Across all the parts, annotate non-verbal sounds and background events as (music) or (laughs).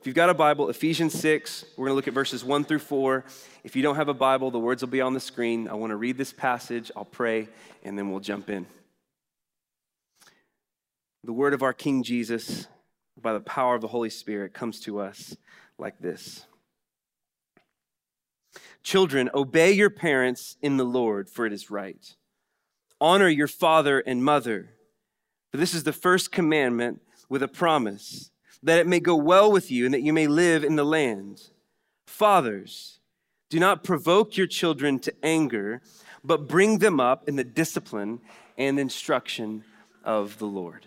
If you've got a Bible, Ephesians 6, we're going to look at verses 1 through 4. If you don't have a Bible, the words will be on the screen. I want to read this passage, I'll pray, and then we'll jump in. The word of our King Jesus, by the power of the Holy Spirit, comes to us like this Children, obey your parents in the Lord, for it is right. Honor your father and mother, for this is the first commandment with a promise that it may go well with you and that you may live in the land. Fathers, do not provoke your children to anger, but bring them up in the discipline and instruction of the Lord.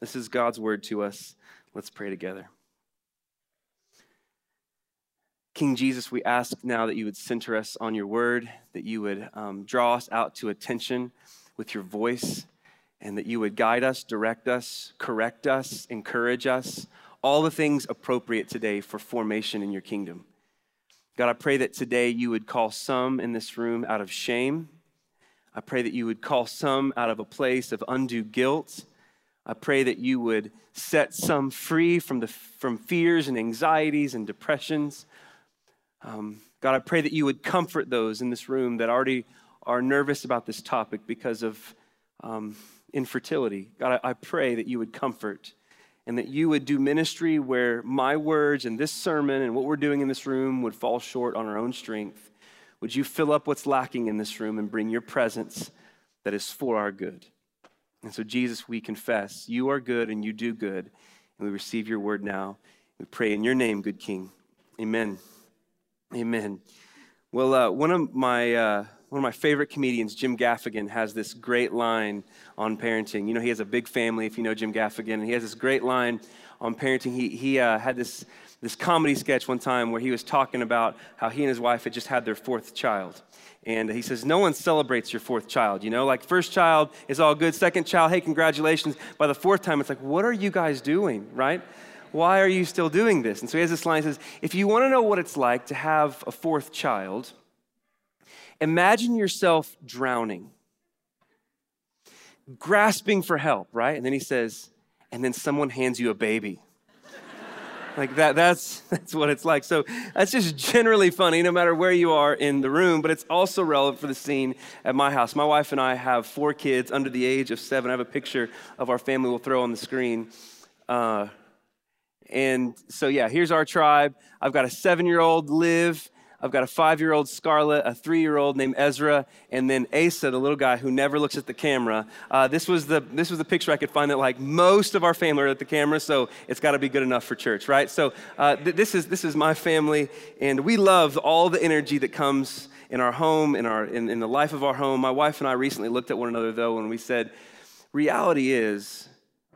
This is God's word to us. Let's pray together. King Jesus, we ask now that you would center us on your word, that you would um, draw us out to attention with your voice and that you would guide us, direct us, correct us, encourage us, all the things appropriate today for formation in your kingdom. God, I pray that today you would call some in this room out of shame. I pray that you would call some out of a place of undue guilt. I pray that you would set some free from, the, from fears and anxieties and depressions. Um, God, I pray that you would comfort those in this room that already are nervous about this topic because of um, infertility. God, I, I pray that you would comfort and that you would do ministry where my words and this sermon and what we're doing in this room would fall short on our own strength. Would you fill up what's lacking in this room and bring your presence that is for our good? And so, Jesus, we confess you are good and you do good. And we receive your word now. We pray in your name, good King. Amen. Amen. Well, uh, one of my. Uh, one of my favorite comedians, Jim Gaffigan, has this great line on parenting. You know, he has a big family, if you know Jim Gaffigan, and he has this great line on parenting. He, he uh, had this, this comedy sketch one time where he was talking about how he and his wife had just had their fourth child. And he says, No one celebrates your fourth child. You know, like first child is all good, second child, hey, congratulations. By the fourth time, it's like, What are you guys doing, right? Why are you still doing this? And so he has this line he says, If you want to know what it's like to have a fourth child, Imagine yourself drowning, grasping for help, right? And then he says, and then someone hands you a baby. like that that's (laughs) that's what it's like. So that's just generally funny no matter where you are in the room but it's also relevant for the scene at my house. My wife and i have four kids under the age of seven. I have a picture of our family we'll throw on the screen. Uh, and so yeah here's our tribe. I've got a seven year old Liv I've got a five year old Scarlett, a three year old named Ezra, and then Asa, the little guy who never looks at the camera. Uh, this, was the, this was the picture I could find that like most of our family are at the camera, so it's got to be good enough for church, right? So uh, th- this, is, this is my family, and we love all the energy that comes in our home, in, our, in, in the life of our home. My wife and I recently looked at one another, though, and we said, reality is,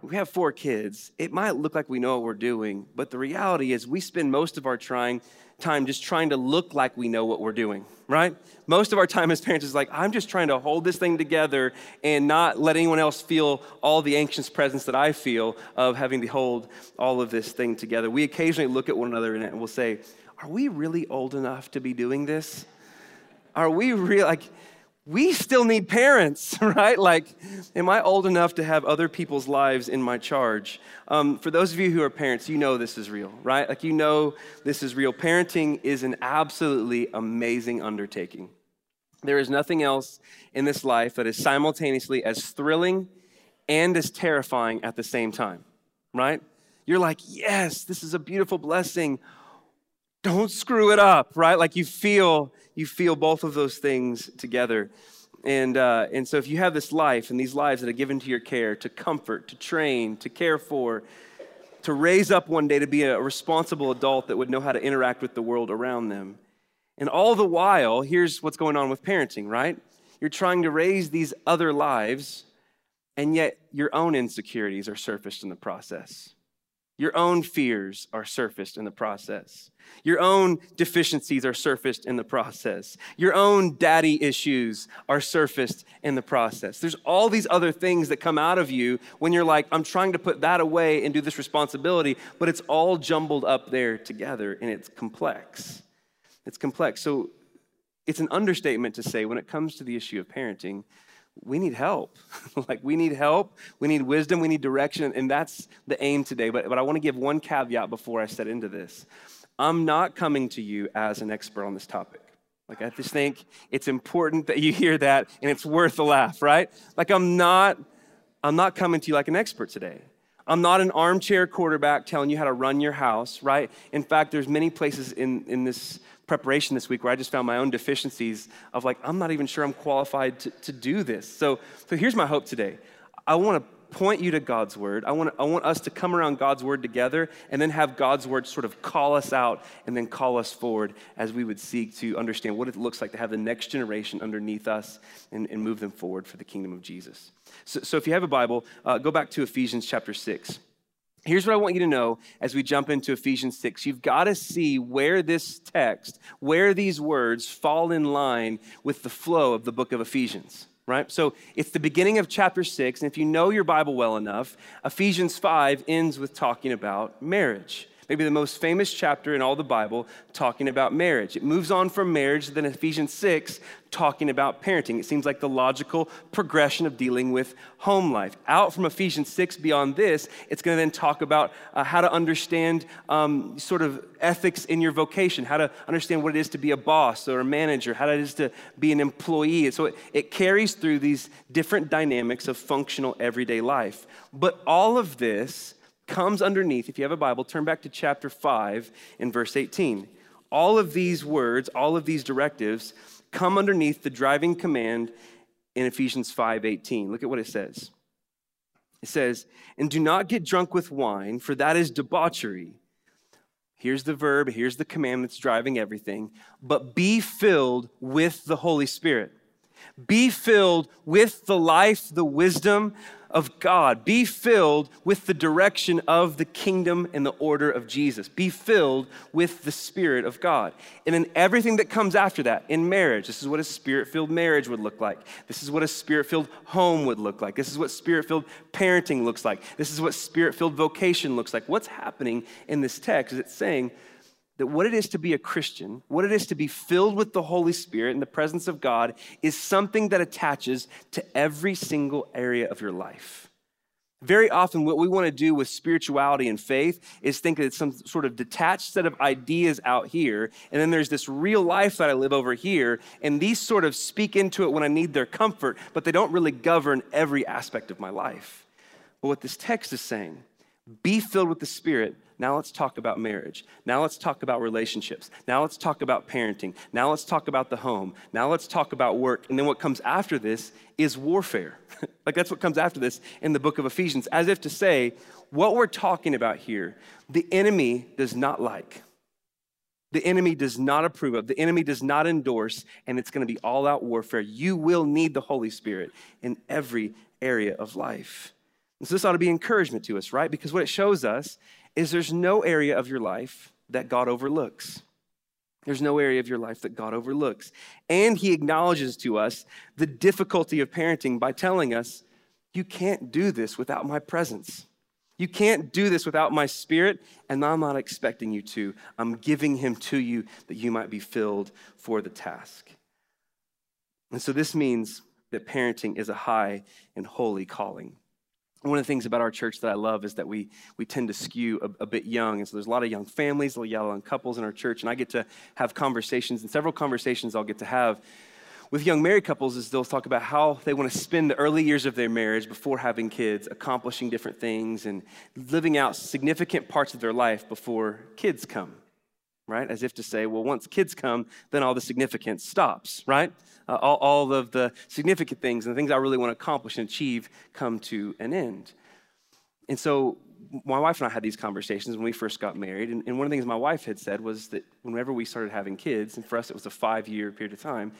we have four kids. It might look like we know what we're doing, but the reality is we spend most of our trying time just trying to look like we know what we're doing, right? Most of our time as parents is like, I'm just trying to hold this thing together and not let anyone else feel all the anxious presence that I feel of having to hold all of this thing together. We occasionally look at one another and we'll say, Are we really old enough to be doing this? Are we real? Like, we still need parents, (laughs) right? Like, am I old enough to have other people's lives in my charge? Um, for those of you who are parents, you know this is real, right? Like, you know this is real. Parenting is an absolutely amazing undertaking. There is nothing else in this life that is simultaneously as thrilling and as terrifying at the same time, right? You're like, yes, this is a beautiful blessing. Don't screw it up, right? Like you feel you feel both of those things together. And, uh, and so if you have this life and these lives that are given to your care to comfort, to train, to care for, to raise up one day to be a responsible adult that would know how to interact with the world around them. And all the while, here's what's going on with parenting, right? You're trying to raise these other lives, and yet your own insecurities are surfaced in the process. Your own fears are surfaced in the process. Your own deficiencies are surfaced in the process. Your own daddy issues are surfaced in the process. There's all these other things that come out of you when you're like, I'm trying to put that away and do this responsibility, but it's all jumbled up there together and it's complex. It's complex. So it's an understatement to say when it comes to the issue of parenting, we need help. (laughs) like we need help, we need wisdom, we need direction, and that's the aim today. But, but I want to give one caveat before I set into this. I'm not coming to you as an expert on this topic. Like I just think it's important that you hear that and it's worth a laugh, right? Like I'm not I'm not coming to you like an expert today. I'm not an armchair quarterback telling you how to run your house, right? In fact, there's many places in, in this preparation this week where I just found my own deficiencies of like, I'm not even sure I'm qualified to, to do this. So, so here's my hope today. I want to point you to God's word. I want, I want us to come around God's word together and then have God's word sort of call us out and then call us forward as we would seek to understand what it looks like to have the next generation underneath us and, and move them forward for the kingdom of Jesus. So, so if you have a Bible, uh, go back to Ephesians chapter 6. Here's what I want you to know as we jump into Ephesians 6. You've got to see where this text, where these words fall in line with the flow of the book of Ephesians, right? So it's the beginning of chapter 6. And if you know your Bible well enough, Ephesians 5 ends with talking about marriage maybe the most famous chapter in all the Bible, talking about marriage. It moves on from marriage, to then Ephesians 6, talking about parenting. It seems like the logical progression of dealing with home life. Out from Ephesians 6, beyond this, it's going to then talk about uh, how to understand um, sort of ethics in your vocation, how to understand what it is to be a boss or a manager, how it is to be an employee. So it, it carries through these different dynamics of functional everyday life. But all of this, comes underneath, if you have a Bible, turn back to chapter 5 in verse 18. All of these words, all of these directives come underneath the driving command in Ephesians 5:18. Look at what it says. It says, "And do not get drunk with wine, for that is debauchery." Here's the verb, here's the command that's driving everything, but be filled with the Holy Spirit. Be filled with the life, the wisdom, of God. Be filled with the direction of the kingdom and the order of Jesus. Be filled with the Spirit of God. And then everything that comes after that in marriage, this is what a spirit filled marriage would look like. This is what a spirit filled home would look like. This is what spirit filled parenting looks like. This is what spirit filled vocation looks like. What's happening in this text is it's saying, that what it is to be a Christian, what it is to be filled with the Holy Spirit in the presence of God, is something that attaches to every single area of your life. Very often, what we want to do with spirituality and faith is think that it's some sort of detached set of ideas out here, and then there's this real life that I live over here, and these sort of speak into it when I need their comfort, but they don't really govern every aspect of my life. But what this text is saying, be filled with the Spirit now let's talk about marriage. Now let's talk about relationships. Now let's talk about parenting. Now let's talk about the home. Now let's talk about work. And then what comes after this is warfare. (laughs) like that's what comes after this in the book of Ephesians, as if to say, what we're talking about here, the enemy does not like. The enemy does not approve of, the enemy does not endorse, and it's going to be all out warfare. You will need the Holy Spirit in every area of life. And so this ought to be encouragement to us, right? Because what it shows us is there's no area of your life that God overlooks. There's no area of your life that God overlooks. And He acknowledges to us the difficulty of parenting by telling us, you can't do this without my presence. You can't do this without my spirit, and I'm not expecting you to. I'm giving him to you that you might be filled for the task. And so this means that parenting is a high and holy calling one of the things about our church that I love is that we, we tend to skew a, a, bit young. And so there's a lot of young families, a lot of young couples in our church. And I get to have conversations, and several conversations I'll get to have with young married couples is they'll talk about how they want to spend the early years of their marriage before having kids, accomplishing different things and living out significant parts of their life before kids come, right? As if to say, well, once kids come, then all the significance stops, right? uh, all, all of the significant things and the things I really want to accomplish and achieve come to an end. And so my wife and I had these conversations when we first got married. And, and, one of the things my wife had said was that whenever we started having kids, and for us it was a five year period of time,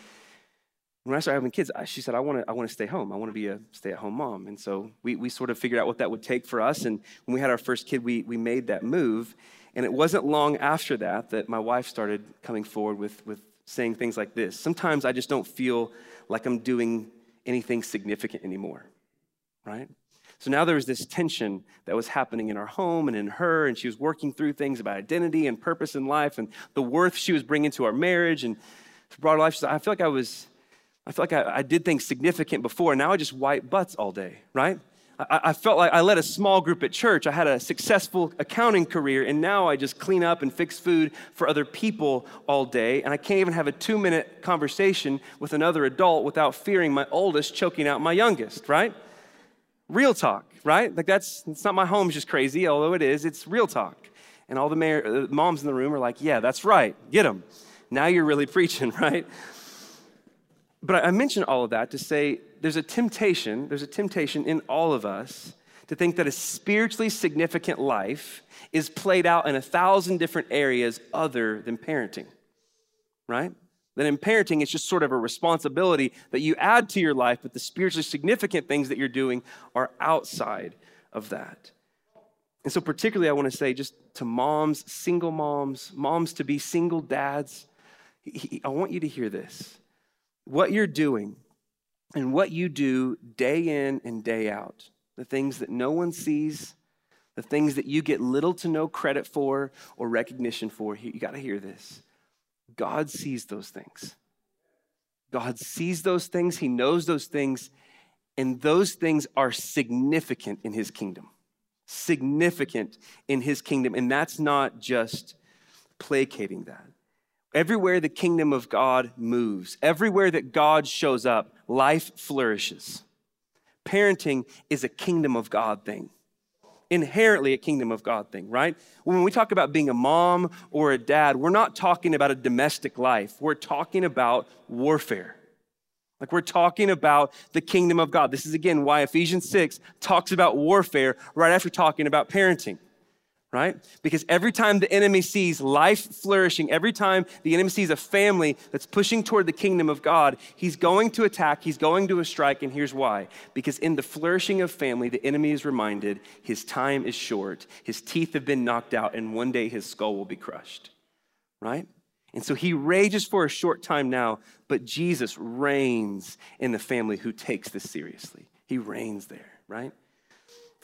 when I started having kids, she said, I want to I wanna stay home. I want to be a stay at home mom. And so we, we sort of figured out what that would take for us. And when we had our first kid, we, we made that move. And it wasn't long after that that my wife started coming forward with, with saying things like this Sometimes I just don't feel like I'm doing anything significant anymore, right? So now there was this tension that was happening in our home and in her, and she was working through things about identity and purpose in life and the worth she was bringing to our marriage and brought life. She said, I feel like I was I feel like I, I did things significant before. and Now I just wipe butts all day, right? I, felt like I led a small group at church. I had a successful accounting career, and now I just clean up and fix food for other people all day. And I can't even have a two minute conversation with another adult without fearing my oldest choking out my youngest, right? Real talk, right? Like that's, it's not my home. home's just crazy, although it is, it's real talk. And all the uh, moms in the room are like, yeah, that's right, get them. Now you're really (laughs) preaching, right? But I mention all of that to say there's a temptation, there's a temptation in all of us to think that a spiritually significant life is played out in a thousand different areas other than parenting, right? That in parenting, it's just sort of a responsibility that you add to your life, but the spiritually significant things that you're doing are outside of that. And so, particularly, I want to say just to moms, single moms, moms to be single dads, I want you to hear this. What you're doing and what you do day in and day out, the things that no one sees, the things that you get little to no credit for or recognition for, you got to hear this God sees those things. God sees those things, He knows those things, and those things are significant in His kingdom. Significant in His kingdom. And that's not just placating that. Everywhere the kingdom of God moves, everywhere that God shows up, life flourishes. Parenting is a kingdom of God thing inherently a kingdom of God thing, right? When we talk about being a mom or a dad, we're not talking about a domestic life. We're talking about warfare. Like we're talking about the kingdom of God. This is again why Ephesians 6 talks about warfare right after talking about parenting right? Because every time the enemy sees life flourishing, every time the enemy sees a family that's pushing toward the kingdom of God, he's going to attack, he's going to a strike, and here's why. Because in the flourishing of family, the enemy is reminded his time is short, his teeth have been knocked out, and one day his skull will be crushed, right? And so he rages for a short time now, but Jesus reigns in the family who takes this seriously. He reigns there, right?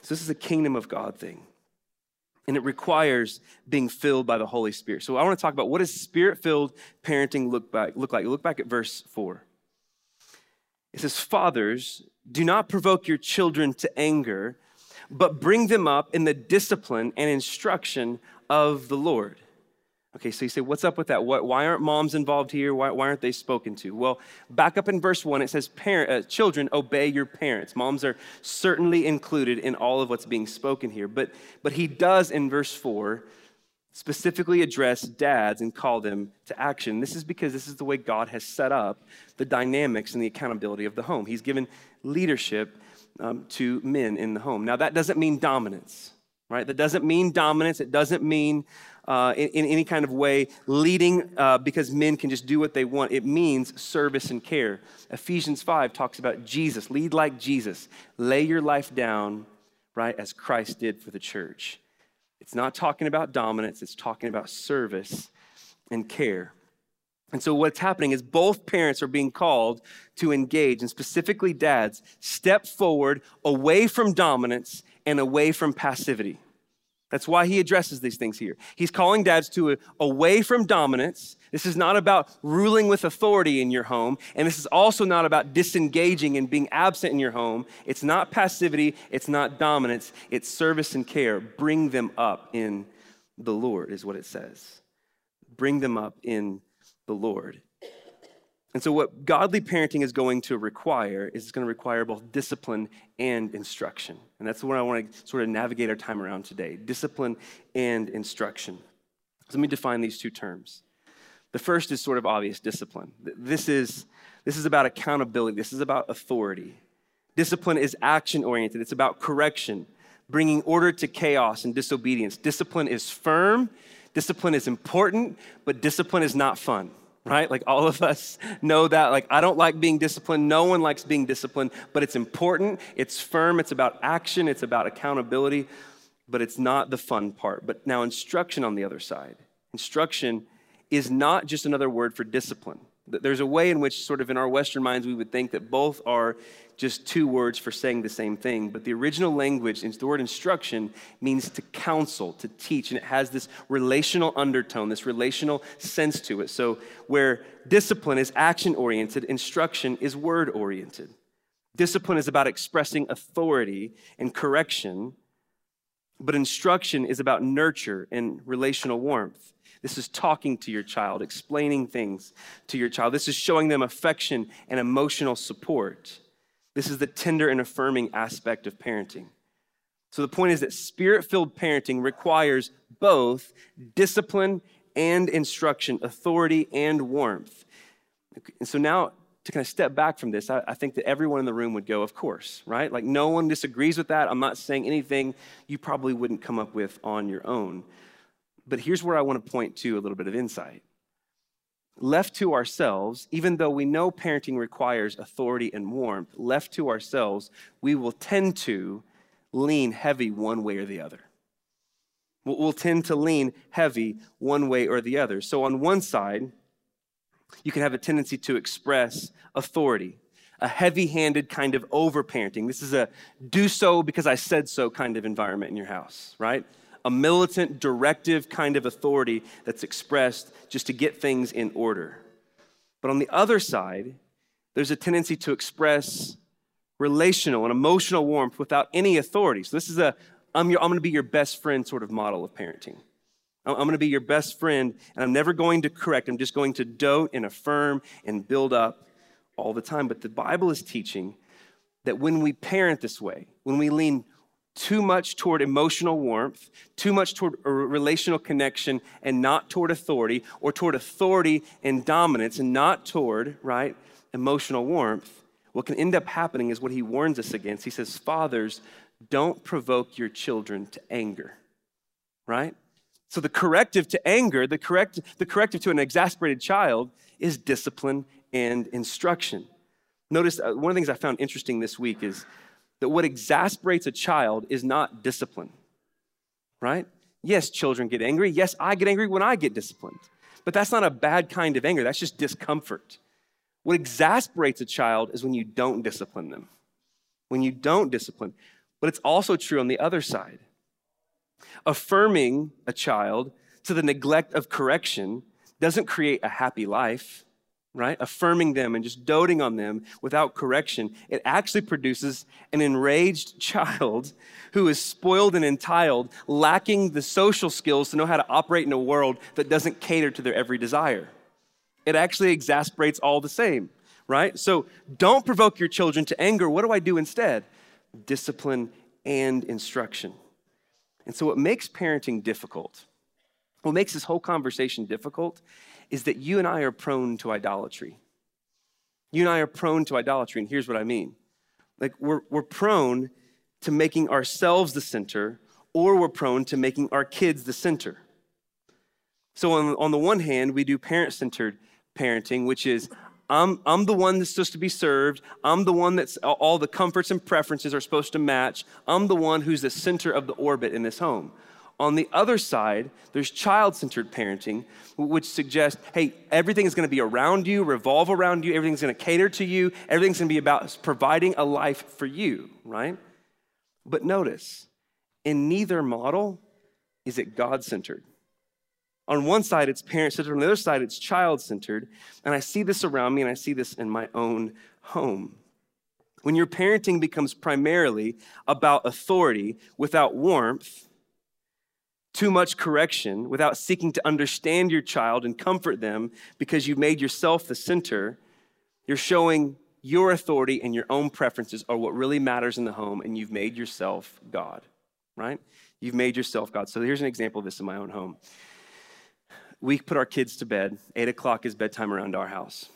So this is a kingdom of God thing and it requires being filled by the Holy Spirit. So I want to talk about what does spirit-filled parenting look, back, look like. Look back at verse 4. It says, Fathers, do not provoke your children to anger, but bring them up in the discipline and instruction of the Lord. Okay, so you say, what's up with that? What, why aren't moms involved here? Why, why, aren't they spoken to? Well, back up in verse one, it says, Parent, uh, Children, obey your parents. Moms are certainly included in all of what's being spoken here. But, but he does in verse four specifically address dads and call them to action. This is because this is the way God has set up the dynamics and the accountability of the home. He's given leadership um, to men in the home. Now, that doesn't mean dominance, right? That doesn't mean dominance. It doesn't mean uh, in, in, any kind of way, leading uh, because men can just do what they want. It means service and care. Ephesians 5 talks about Jesus. Lead like Jesus. Lay your life down, right, as Christ did for the church. It's not talking about dominance, it's talking about service and care. And so, what's happening is both parents are being called to engage, and specifically dads, step forward away from dominance and away from passivity. That's why he addresses these things here. He's calling dads to a, away from dominance. This is not about ruling with authority in your home, and this is also not about disengaging and being absent in your home. It's not passivity, it's not dominance, it's service and care. Bring them up in the Lord, is what it says. Bring them up in the Lord. And so, what godly parenting is going to require is it's going to require both discipline and instruction. And that's what I want to sort of navigate our time around today discipline and instruction. So let me define these two terms. The first is sort of obvious discipline. This is, this is about accountability, this is about authority. Discipline is action oriented, it's about correction, bringing order to chaos and disobedience. Discipline is firm, discipline is important, but discipline is not fun right? Like all of us know that. Like, I don't like being disciplined. No one likes being disciplined, but it's important. It's firm. It's about action. It's about accountability, but it's not the fun part. But now, instruction on the other side. Instruction is not just another word for discipline. There's a way in which, sort of in our Western minds, we would think that both are just two words for saying the same thing. But the original language, the word instruction, means to counsel, to teach, and it has this relational undertone, this relational sense to it. So, where discipline is action oriented, instruction is word oriented. Discipline is about expressing authority and correction, but instruction is about nurture and relational warmth. This is talking to your child, explaining things to your child. This is showing them affection and emotional support. This is the tender and affirming aspect of parenting. So the point is that spirit filled parenting requires both discipline and instruction, authority and warmth. And so now, to kind of step back from this, I, I, think that everyone in the room would go, of course, right? Like no one disagrees with that. I'm not saying anything you probably wouldn't come up with on your own. But here's where I want to point to a little bit of insight. Left to ourselves, even though we know parenting requires authority and warmth, left to ourselves, we will tend to lean heavy one way or the other. We'll tend to lean heavy one way or the other. So, on one side, you can have a tendency to express authority, a heavy handed kind of over parenting. This is a do so because I said so kind of environment in your house, right? A militant, directive kind of authority that's expressed just to get things in order. But on the other side, there's a tendency to express relational and emotional warmth without any authority. So this is a I'm, your, I'm going to be your best friend sort of model of parenting. I'm, going to be your best friend, and I'm never going to correct. I'm just going to dote and affirm and build up all the time. But the Bible is teaching that when we parent this way, when we lean too much toward emotional warmth, too much toward relational connection, and not toward authority, or toward authority and dominance, and not toward, right, emotional warmth, what can end up happening is what he warns us against. He says, Fathers, don't provoke your children to anger, right? So the corrective to anger, the, correct, the corrective to an exasperated child is discipline and instruction. Notice uh, one of the things I found interesting this week is that what exasperates a child is not discipline, right? Yes, children get angry. Yes, I get angry when I get disciplined. But that's not a bad kind of anger, that's just discomfort. What exasperates a child is when you don't discipline them. When you don't discipline. But it's also true on the other side. Affirming a child to the neglect of correction doesn't create a happy life right? Affirming them and just doting on them without correction, it actually produces an enraged (laughs) child who is spoiled and entitled, lacking the social skills to know how to operate in a world that doesn't cater to their every desire. It actually exasperates all the same, right? So don't provoke your children to anger. What do I do instead? Discipline and instruction. And so, what makes parenting difficult, what makes this whole conversation difficult, is that you and I are prone to idolatry. You and I are prone to idolatry, and here's what I mean. Like, we're, we're prone to making ourselves the center, or we're prone to making our kids the center. So, on, on the one hand, we do parent centered parenting, which is I'm, I'm the one that's supposed to be served. I'm the one that's all the comforts and preferences are supposed to match. I'm the one who's the center of the orbit in this home. On the other side, there's child centered parenting, which suggests hey, everything is to be around you, revolve around you, everything's to cater to you, everything's to be about providing a life for you, right? But notice, in neither model is it God centered. On one side, it's parent centered, on the other side, it's child centered. And I see this around me, and I see this in my own home. When your parenting becomes primarily about authority without warmth, too much correction without seeking to understand your child and comfort them because you've made yourself the center, you're showing your authority and your own preferences are what really matters in the home, and you've made yourself God, right? You've made yourself God. So here's an example of this in my own home. We put our kids to bed. Eight o'clock is bedtime around our house.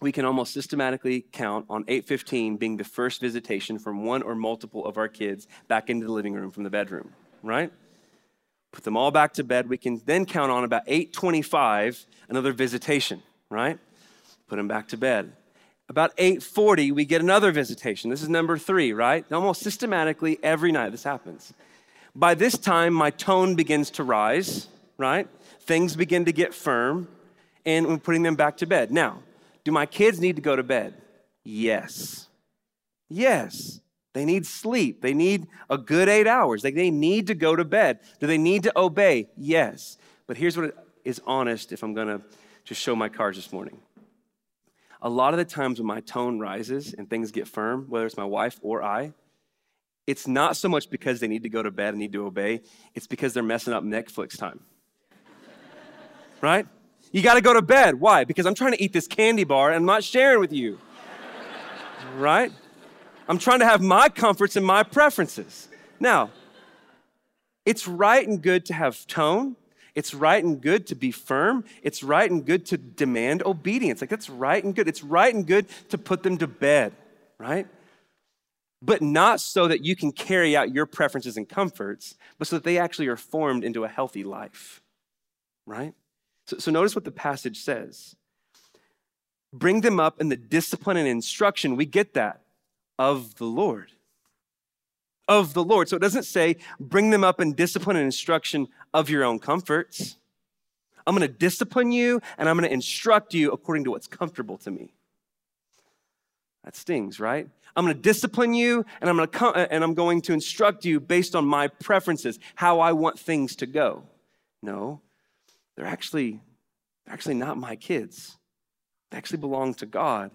We can almost systematically count on 8:15 being the first visitation from one or multiple of our kids back into the living room from the bedroom, right? Put them all back to bed. We can then count on about 825, another visitation, right? Put them back to bed. About 840, we get another visitation. This is number three, right? Almost systematically every night this happens. By this time, my tone begins to rise, right? Things begin to get firm, and we're putting them back to bed. Now, Do my kids need to go to bed? Yes. Yes. They need sleep. They need a good eight hours. They, they need to go to bed. Do they need to obey? Yes. But here's what is honest if I'm going to just show my cards this morning. A lot of the times when my tone rises and things get firm, whether it's my wife or I, it's not so much because they need to go to bed and need to obey, it's because they're messing up Netflix time. (laughs) right? You got to go to bed. Why? Because I'm trying to eat this candy bar and I'm not sharing with you. (laughs) right? I'm trying to have my comforts and my preferences. Now, it's right and good to have tone. It's right and good to be firm. It's right and good to demand obedience. Like, that's right and good. It's right and good to put them to bed, right? But not so that you can carry out your preferences and comforts, but so that they actually are formed into a healthy life, right? So, so notice what the passage says. Bring them up in the discipline and instruction. We get that of the Lord. Of the Lord. So it doesn't say bring them up in discipline and instruction of your own comforts. I'm going to discipline you and I'm going to instruct you according to what's comfortable to me. That stings, right? I'm going to discipline you and I'm going to come, and I'm going to instruct you based on my preferences, how I want things to go. No. They're actually they're actually not my kids. They actually belong to God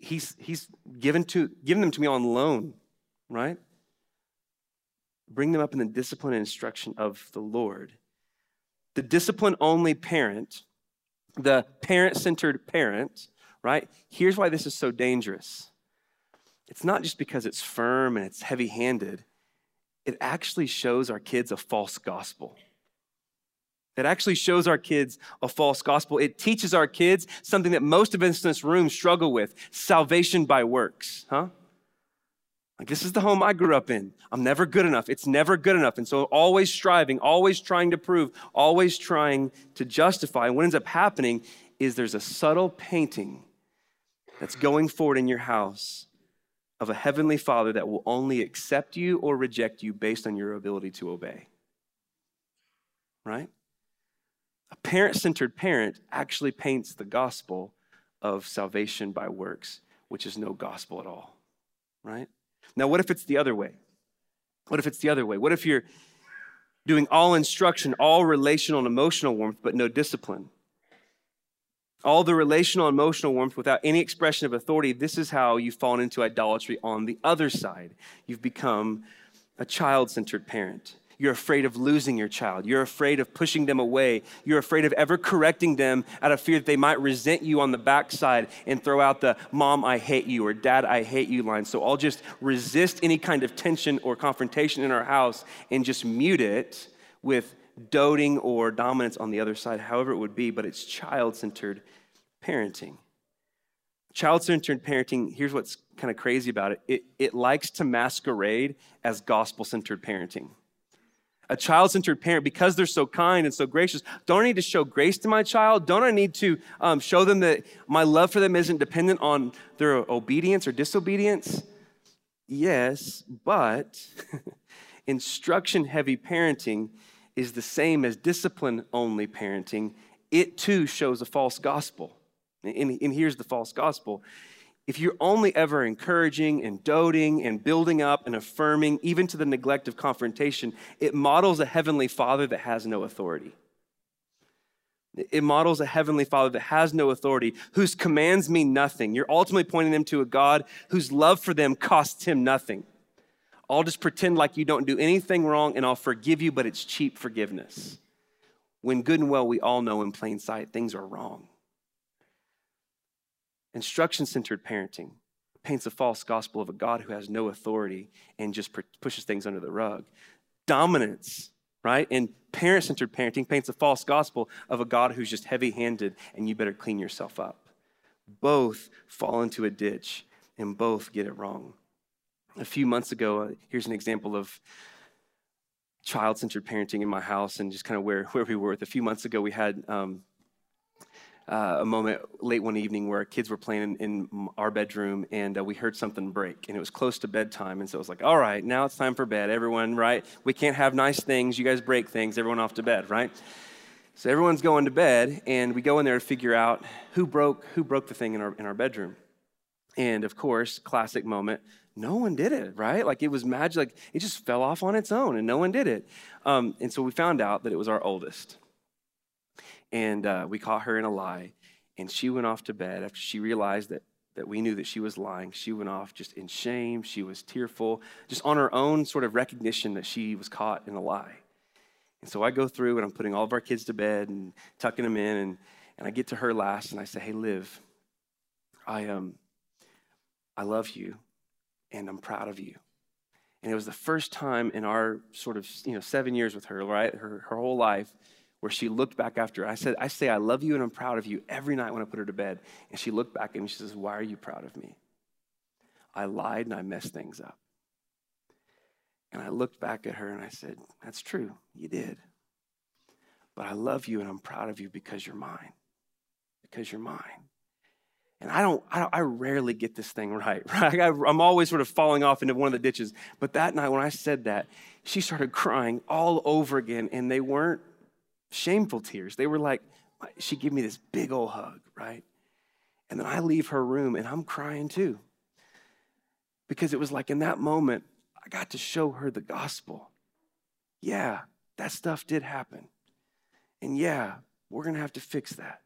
he's, he's given, to, given them to me on loan, right? Bring them up in the discipline and instruction of the Lord. The discipline only parent, the parent centered parent, right? Here's why this is so dangerous. It's not just because it's firm and it's heavy handed, it actually shows our kids a false gospel. It actually shows our kids a false gospel. It teaches our kids something that most of us in this room struggle with salvation by works, huh? Like, this is the home I grew up in. I'm never good enough. It's never good enough. And so, always striving, always trying to prove, always trying to justify. And what ends up happening is there's a subtle painting that's going forward in your house of a heavenly father that will only accept you or reject you based on your ability to obey. Right? A parent centered parent actually paints the gospel of salvation by works, which is no gospel at all, right? Now, what if it's the other way? What if it's the other way? What if you're doing all instruction, all relational and emotional warmth, but no discipline? All the relational and emotional warmth without any expression of authority, this is how you've fallen into idolatry on the other side. You've become a child centered parent. You're afraid of losing your child. You're afraid of pushing them away. You're afraid of ever correcting them out of fear that they might resent you on the backside and throw out the mom, I hate you, or dad, I hate you line. So I'll just resist any kind of tension or confrontation in our house and just mute it with doting or dominance on the other side, however it would be, but it's child centered parenting. Child centered parenting, here's what's kind of crazy about it. it it likes to masquerade as gospel centered parenting a child centered parent, because they're so kind and so gracious, don't I need to show grace to my child? Don't I need to um, show them that my love for them isn't dependent on their obedience or disobedience? Yes, but (laughs) instruction heavy parenting is the same as discipline only parenting. It too shows a false gospel. And, and here's the false gospel if you're only ever encouraging and doting and building up and affirming, even to the neglect of confrontation, it models a heavenly father that has no authority. It models a heavenly father that has no authority, whose commands mean nothing. You're ultimately pointing them to a God whose love for them costs him nothing. I'll just pretend like you don't do anything wrong and I'll forgive you, but it's cheap forgiveness. When good and well, we all know in plain sight things are wrong. Instruction centered parenting paints a false gospel of a God who has no authority and just pushes things under the rug. Dominance, right? And parent centered parenting paints a false gospel of a God who's just heavy handed and you better clean yourself up. Both fall into a ditch and both get it wrong. A few months ago, uh, here's an example of child centered parenting in my house and just kind of where, (laughs) where we were. A few months ago, we had um, uh, a moment late one evening where kids were playing in, in our bedroom and uh, we heard something break and it was close to bedtime and so it was like all right now it's time for bed everyone right we can't have nice things you guys break things everyone off to bed right So everyone's going to bed, and we go in there to figure out who broke who broke the thing in our in our bedroom. And of course, classic moment, no one did it, right? Like it was magic, like it just fell off on its own and no one did it. Um, and so we found out that it was our oldest. And uh, we caught her in a lie. And she went off to bed after she realized that, that we knew that she was lying. She went off just in shame. She was tearful, just on her own sort of recognition that she was caught in a lie. And so I go through and I'm putting all of our kids to bed and tucking them in. And, and I get to her last and I say, Hey, Liv, I, um, I love you and I'm proud of you. And it was the first time in our sort of, you know, seven years with her, right? Her, her whole life, where she looked back after. I said, I say, I love you and I'm proud of you every night when I put her to bed. And she looked back at me she says, Why are you proud of me? I lied and I messed things up. And I looked back at her and I said, That's true, you did. But I love you and I'm proud of you because you're mine. Because you're mine. And I don't, I, don't, I rarely get this thing (laughs) right, right? I, I'm always sort of falling off into one of the ditches. But that night when I said that, she started crying all over again. And they weren't shameful tears. They were like, she gave me this big old hug, right? And then I leave her room and I'm crying too. Because it was like in that moment, I got to show her the gospel. Yeah, that stuff did happen. And yeah, we're going to have to fix that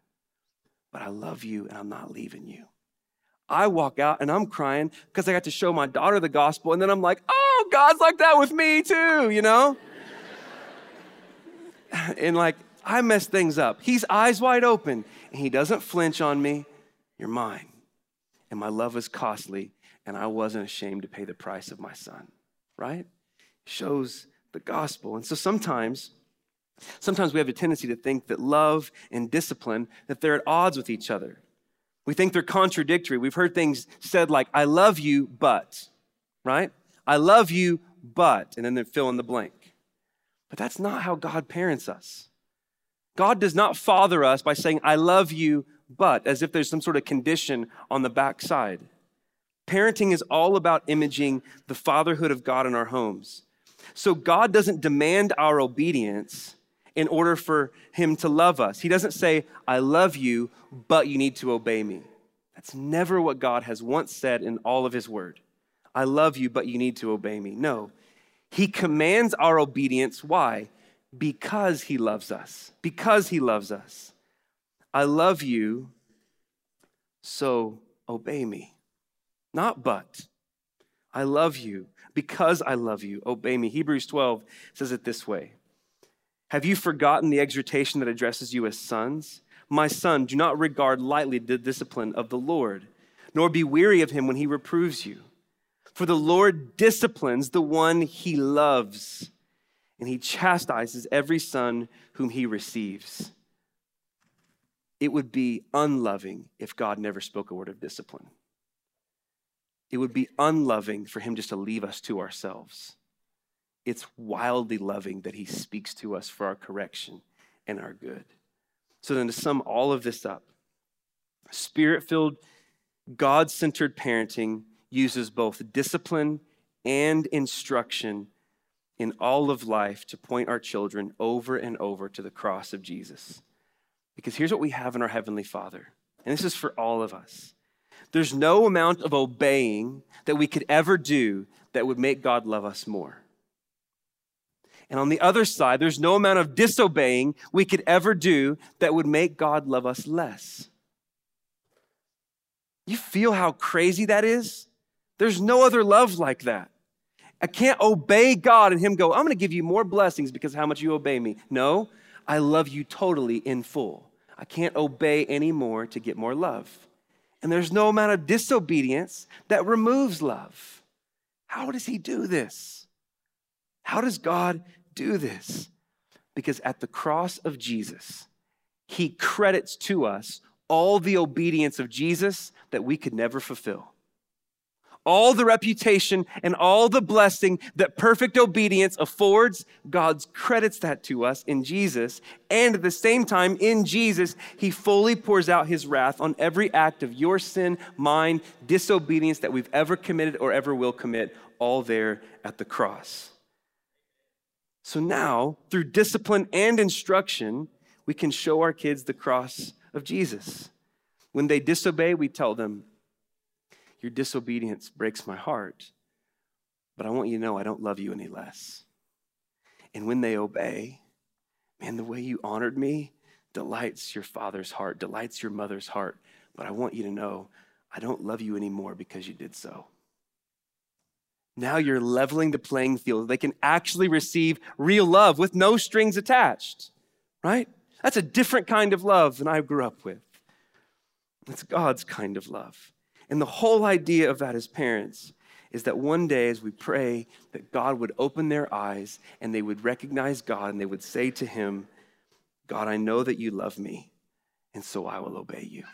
but I love you and I'm not leaving you. I walk out and I'm crying because I got to show my daughter the gospel. And then I'm like, oh, God's like that with me too, you know? (laughs) and like, I mess things up. He's eyes wide open and he doesn't flinch on me. You're mine. And my love is costly and I wasn't ashamed to pay the price of my son, right? Shows the gospel. And so sometimes Sometimes we have a tendency to think that love and discipline that they're at odds with each other. We think they're contradictory. We've heard things said like I love you but, right? I love you but and then they fill in the blank. But that's not how God parents us. God does not father us by saying I love you but as if there's some sort of condition on the backside. Parenting is all about imaging the fatherhood of God in our homes. So God doesn't demand our obedience in order for him to love us. He doesn't say, I love you, but you need to obey me. That's never what God has once said in all of his word. I love you, but you need to obey me. No. He commands our obedience. Why? Because he loves us. Because he loves us. I love you, so obey me. Not but. I love you because I love you. Obey me. Hebrews 12 says it this way have you forgotten the exhortation that addresses you as sons? My son, do not regard lightly the discipline of the Lord, nor be weary of him when he reproves you. For the Lord disciplines the one he loves, and he chastises every son whom he receives. It would be unloving if God never spoke a word of discipline. It would be unloving for him just to leave us to ourselves it's wildly loving that he speaks to us for our correction and our good. So, then to sum all of this up, spirit filled, God centered parenting uses both discipline and instruction in all of life to point our children over and over to the cross of Jesus. Because here's what we have in our Heavenly Father, and this is for all of us. There's no amount of obeying that we could ever do that would make God love us more. And on the other side, there's no amount of disobeying we could ever do that would make God love us less. You feel how crazy that is? There's no other love like that. I can't obey God and Him go, I'm going to give you more blessings because how much you obey me. No, I love you totally in full. I can't obey anymore to get more love. And there's no amount of disobedience that removes love. How does He do this? How does God do this? Because at the cross of Jesus, he credits to us all the obedience of Jesus that we could never fulfill. All the reputation and all the blessing that perfect obedience affords, God's credits that to us in Jesus. And at the same time, in Jesus, He fully pours out His wrath on every act of your sin, mine, disobedience that we've ever committed or ever will commit, all there at the cross. So now, through discipline and instruction, we can show our kids the cross of Jesus. When they disobey, we tell them, Your disobedience breaks my heart, but I want you to know I don't love you any less. And when they obey, man, the way you honored me delights your father's heart, delights your mother's heart. But I want you to know I don't love you anymore because you did so. Now you're leveling the playing field. They can actually receive real love with no strings attached, right? That's a different kind of love than I grew up with. It's God's kind of love. And the whole idea of that as parents is that one day, as we pray, that God would open their eyes and they would recognize God and they would say to Him, God, I know that you love me, and so I will obey you.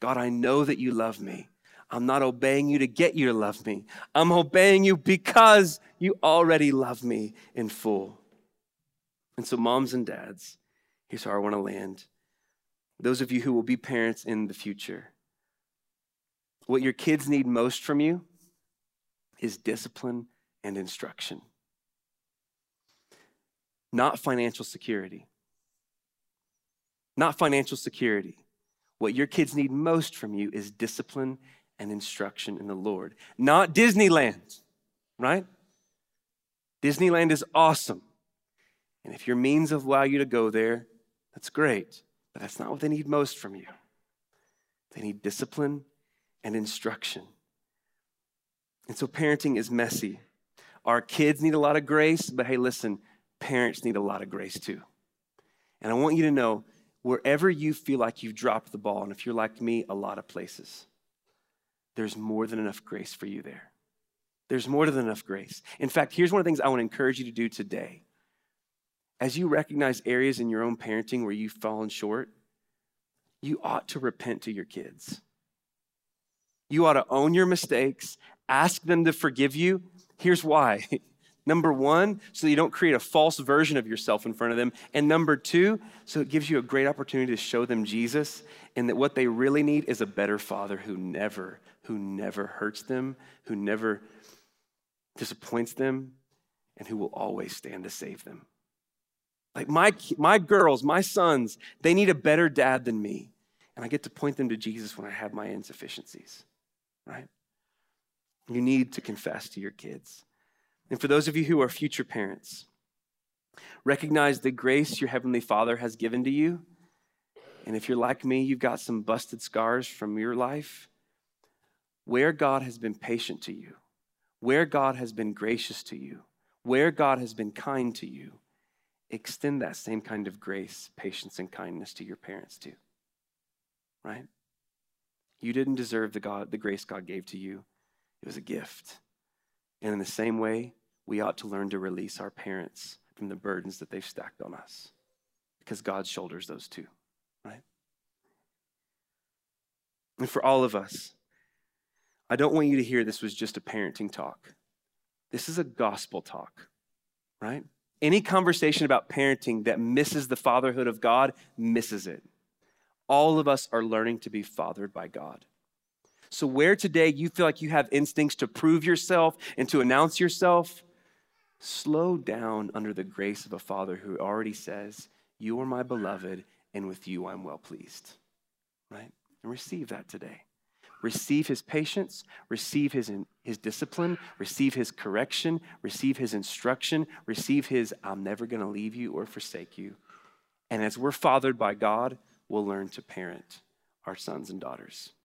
God, I know that you love me. I'm not obeying you to get you to love me. I'm obeying you because you already love me in full. And so, moms and dads, here's how I want to land. Those of you who will be parents in the future, what your kids need most from you is discipline and instruction, not financial security. Not financial security. What your kids need most from you is discipline and instruction in the Lord, not Disneyland, right? Disneyland is awesome. And if your means allow you to go there, that's great. But that's not what they need most from you. They need discipline and instruction. And so parenting is messy. Our kids need a lot of grace, but hey, listen, parents need a lot of grace too. And I want you to know wherever you feel like you've dropped the ball, and if you're like me, a lot of places, there's more than enough grace for you there. There's more than enough grace. In fact, here's one of the things I want to encourage you to do today. As you recognize areas in your own parenting where you've fallen short, you ought to repent to your kids. You ought to own your mistakes, ask them to forgive you. Here's why. (laughs) Number one, so you don't create a false version of yourself in front of them. And number two, so it gives you a great opportunity to show them Jesus and that what they really need is a better father who never, who never hurts them, who never disappoints them, and who will always stand to save them. Like my, my girls, my sons, they need a better dad than me. And I get to point them to Jesus when I have my insufficiencies right? You need to confess to your kids. And for those of you who are future parents, recognize the grace your Heavenly Father has given to you. And if you're like me, you've got some busted scars from your life. Where God has been patient to you, where God has been gracious to you, where God has been kind to you, extend that same kind of grace, patience, and kindness to your parents too. Right? You didn't deserve the, God, the grace God gave to you, it was a gift. And in the same way, we ought to learn to release our parents from the burdens that they've stacked on us because God shoulders those too, right? And for all of us, I don't want you to hear this was just a parenting talk. This is a gospel talk, right? Any conversation about parenting that misses the fatherhood of God misses it. All of us are learning to be fathered by God. So, where today you feel like you have instincts to prove yourself and to announce yourself, slow down under the grace of a father who already says, You are my beloved, and with you I'm well pleased. Right? And receive that today. Receive his patience, receive his, his discipline, receive his correction, receive his instruction, receive his, I'm never going to leave you or forsake you. And as we're fathered by God, we'll learn to parent our sons and daughters.